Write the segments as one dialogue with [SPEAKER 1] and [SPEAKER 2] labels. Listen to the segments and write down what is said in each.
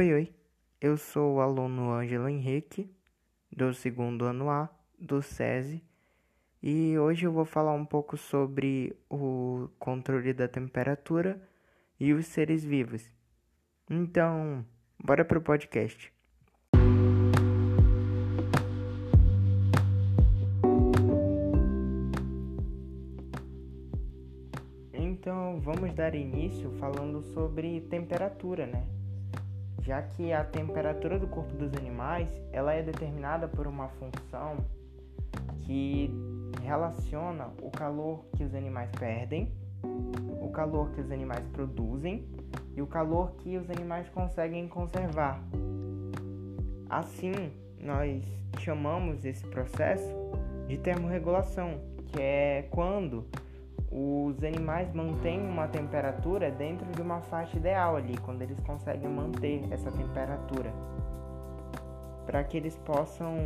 [SPEAKER 1] Oi, oi. Eu sou o aluno Ângelo Henrique, do segundo ano A, do SESI, e hoje eu vou falar um pouco sobre o controle da temperatura e os seres vivos. Então, bora pro podcast. Então, vamos dar início falando sobre temperatura, né? Já que a temperatura do corpo dos animais, ela é determinada por uma função que relaciona o calor que os animais perdem, o calor que os animais produzem e o calor que os animais conseguem conservar. Assim, nós chamamos esse processo de termorregulação, que é quando os animais mantêm uma temperatura dentro de uma faixa ideal ali, quando eles conseguem manter essa temperatura, para que eles possam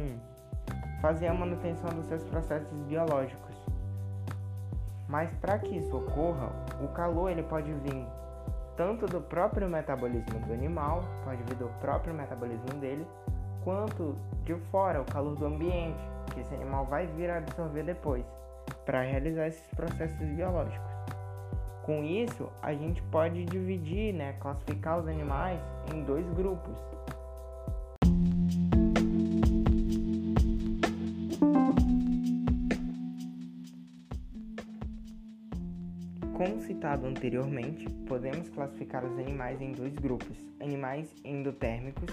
[SPEAKER 1] fazer a manutenção dos seus processos biológicos. Mas para que isso ocorra, o calor ele pode vir tanto do próprio metabolismo do animal, pode vir do próprio metabolismo dele, quanto de fora, o calor do ambiente, que esse animal vai vir a absorver depois para realizar esses processos biológicos. Com isso, a gente pode dividir, né, classificar os animais em dois grupos. Como citado anteriormente, podemos classificar os animais em dois grupos: animais endotérmicos,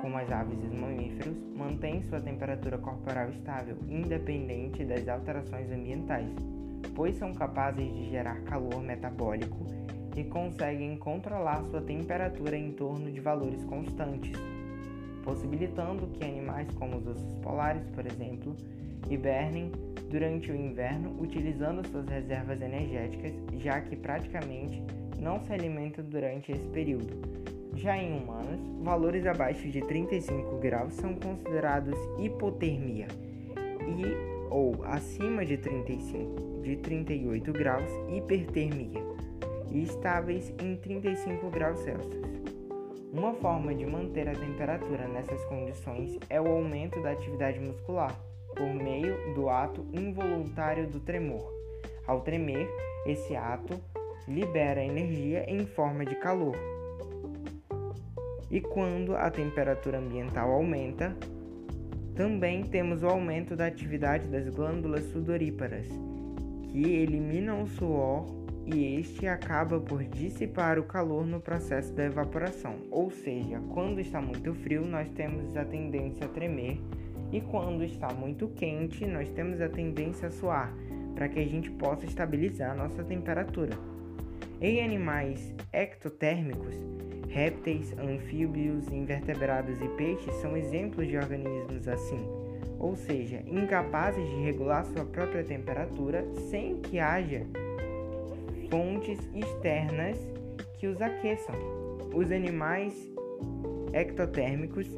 [SPEAKER 1] como as aves e os mamíferos, mantêm sua temperatura corporal estável, independente das alterações ambientais, pois são capazes de gerar calor metabólico e conseguem controlar sua temperatura em torno de valores constantes, possibilitando que animais como os ursos polares, por exemplo, hibernem durante o inverno utilizando suas reservas energéticas, já que praticamente não se alimentam durante esse período já em humanos, valores abaixo de 35 graus são considerados hipotermia e ou acima de 35 de 38 graus hipertermia e estáveis em 35 graus Celsius. Uma forma de manter a temperatura nessas condições é o aumento da atividade muscular por meio do ato involuntário do tremor. Ao tremer, esse ato libera energia em forma de calor, e quando a temperatura ambiental aumenta, também temos o aumento da atividade das glândulas sudoríparas, que eliminam o suor e este acaba por dissipar o calor no processo da evaporação. Ou seja, quando está muito frio, nós temos a tendência a tremer, e quando está muito quente, nós temos a tendência a suar, para que a gente possa estabilizar a nossa temperatura. Em animais ectotérmicos, Répteis, anfíbios, invertebrados e peixes são exemplos de organismos assim, ou seja, incapazes de regular sua própria temperatura sem que haja fontes externas que os aqueçam. Os animais ectotérmicos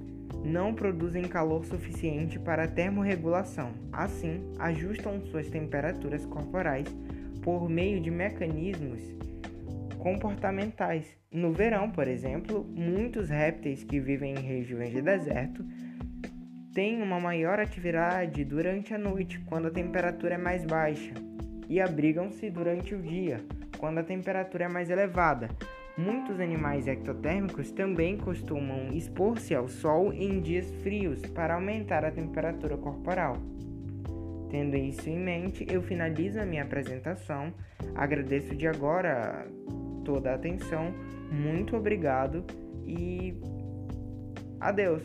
[SPEAKER 1] não produzem calor suficiente para a termorregulação, assim, ajustam suas temperaturas corporais por meio de mecanismos comportamentais. No verão, por exemplo, muitos répteis que vivem em regiões de deserto têm uma maior atividade durante a noite, quando a temperatura é mais baixa, e abrigam-se durante o dia, quando a temperatura é mais elevada. Muitos animais ectotérmicos também costumam expor-se ao sol em dias frios para aumentar a temperatura corporal. Tendo isso em mente, eu finalizo a minha apresentação. Agradeço de agora toda a atenção. Muito obrigado e adeus.